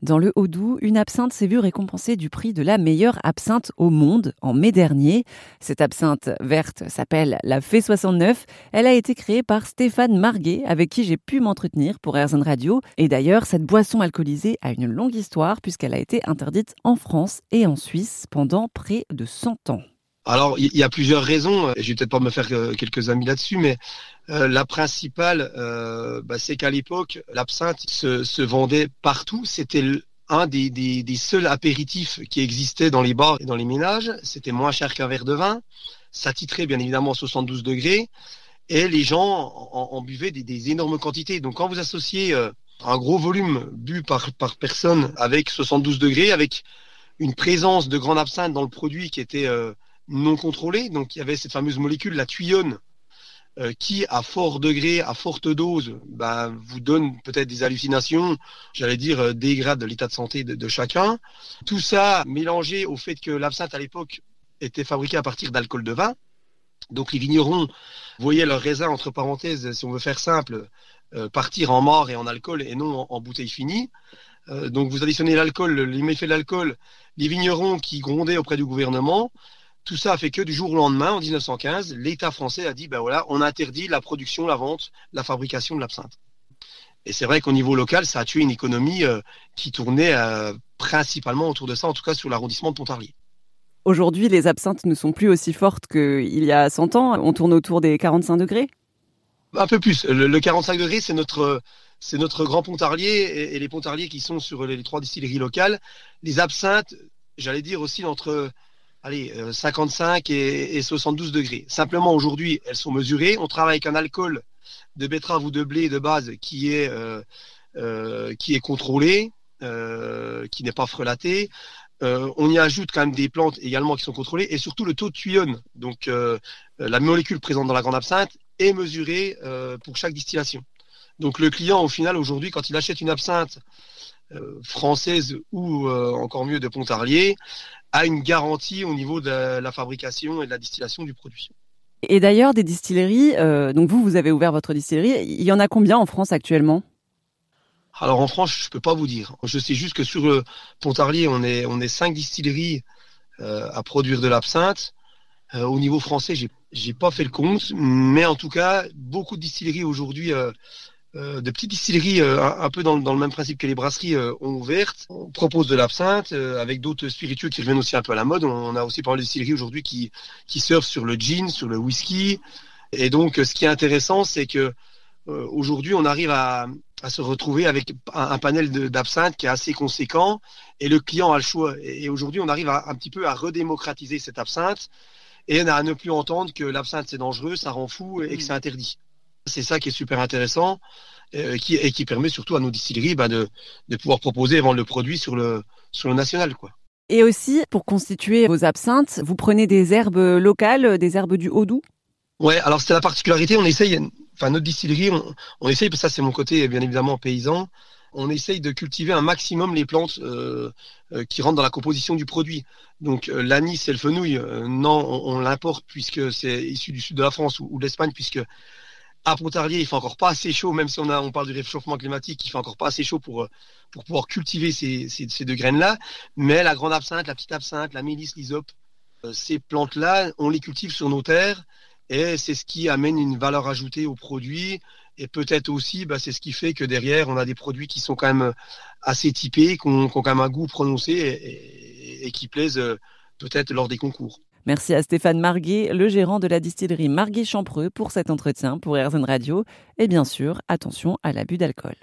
Dans le Haut-Doubs, une absinthe s'est vue récompensée du prix de la meilleure absinthe au monde en mai dernier. Cette absinthe verte s'appelle la Fée 69. Elle a été créée par Stéphane Marguet, avec qui j'ai pu m'entretenir pour Airzone Radio. Et d'ailleurs, cette boisson alcoolisée a une longue histoire puisqu'elle a été interdite en France et en Suisse pendant près de 100 ans. Alors, il y a plusieurs raisons. Je vais peut-être pas me faire euh, quelques amis là-dessus, mais euh, la principale, euh, bah, c'est qu'à l'époque, l'absinthe se, vendait partout. C'était un des, des, seuls apéritifs qui existaient dans les bars et dans les ménages. C'était moins cher qu'un verre de vin. Ça titrait bien évidemment à 72 degrés. Et les gens en, buvaient des, énormes quantités. Donc quand vous associez un gros volume bu par, par personne avec 72 degrés, avec une présence de grande absinthe dans le produit qui était non contrôlée. Donc il y avait cette fameuse molécule, la tuyonne, euh, qui à fort degré, à forte dose, bah, vous donne peut-être des hallucinations, j'allais dire euh, dégrade l'état de santé de, chacun. Tout ça mélangé au fait que l'absinthe à l'époque était fabriqué à partir d'alcool de vin. Donc les vignerons voyaient leurs raisins, entre parenthèses, si on veut faire simple, euh, partir en mort et en alcool et non en, bouteille finie. donc vous additionnez l'alcool, les méfaits de l'alcool, les vignerons qui grondaient auprès du gouvernement, tout ça a fait que du jour au lendemain, en 1915, l'État français a dit, ben voilà, on interdit la production, la vente, la fabrication de l'absinthe. Et c'est vrai qu'au niveau local, ça a tué une économie euh, qui tournait euh, principalement autour de ça, en tout cas sur l'arrondissement de Pontarlier. Aujourd'hui, les absinthes ne sont plus aussi fortes qu'il y a 100 ans. On tourne autour des 45 degrés Un peu plus. Le, 45 degrés, c'est notre, c'est notre grand Pontarlier et, les Pontarliers qui sont sur les trois distilleries locales. Les absinthes, j'allais dire aussi entre allez, 55 euh, et, 72 degrés. Simplement, aujourd'hui, elles sont mesurées. On travaille avec un alcool de betterave ou de blé de base qui est, euh, euh, qui est contrôlé, qui n'est pas frelaté. on y ajoute quand même des plantes également qui sont contrôlées et surtout le taux de tuyonne. Donc, la molécule présente dans la grande absinthe est mesurée pour chaque distillation. Donc, le client, au final, aujourd'hui, quand il achète une absinthe française ou encore mieux de Pontarlier, a une garantie au niveau de la fabrication et de la distillation du produit. Et d'ailleurs, des distilleries, euh, donc vous, vous avez ouvert votre distillerie, il y en a combien en France actuellement? Alors en France, je peux pas vous dire. Je sais juste que sur le Pontarlier, on est, on est cinq distilleries euh, à produire de l'absinthe. Euh, au niveau français, j'ai, j'ai pas fait le compte, mais en tout cas, beaucoup de distilleries aujourd'hui euh, de petites distilleries euh, un, peu dans, le même principe que les brasseries euh, ont ouvertes. On propose de l'absinthe avec d'autres spiritueux qui reviennent aussi un peu à la mode. On, a aussi pas mal de distilleries aujourd'hui qui, qui surfent sur le gin, sur le whisky. Et donc, ce qui est intéressant, c'est que aujourd'hui, on arrive à, se retrouver avec un, panel d'absinthe qui est assez conséquent et le client a le choix. Et, aujourd'hui, on arrive un petit peu à redémocratiser cette absinthe et à ne plus entendre que l'absinthe c'est dangereux, ça rend fou et que c'est interdit. C'est ça qui est super intéressant euh, qui, et qui permet surtout à nos distilleries bah, de, pouvoir proposer et vendre le produit sur le, sur le national. Quoi. Et aussi, pour constituer vos absinthes, vous prenez des herbes locales, des herbes du Haut-Doubs? Ouais, alors c'est la particularité, on essaye, enfin notre distillerie, on, on essaye, ça c'est mon côté bien évidemment paysan, on essaye de cultiver un maximum les plantes euh, euh, qui rentrent dans la composition du produit. Donc l'anis et le fenouil, non, on, l'importe puisque c'est issu du sud de la France ou de l'Espagne, puisque à Pontarlier, il fait encore pas assez chaud, même si on, parle du réchauffement climatique, il fait encore pas assez chaud pour, euh, pouvoir cultiver ces, deux graines-là. Mais la grande absinthe, la petite absinthe, la mélisse, l'hysope, euh, ces plantes-là, on les cultive sur nos terres et c'est ce qui amène une valeur ajoutée au produit. Et peut-être aussi, bah, c'est ce qui fait que derrière, on a des produits qui sont quand même assez typés, qui ont, quand même un goût prononcé et qui plaisent euh, peut-être lors des concours. Merci à Stéphane Marguet, le gérant de la distillerie Marguet-Champreux, pour cet entretien pour Airzone Radio. Et bien sûr, attention à l'abus d'alcool.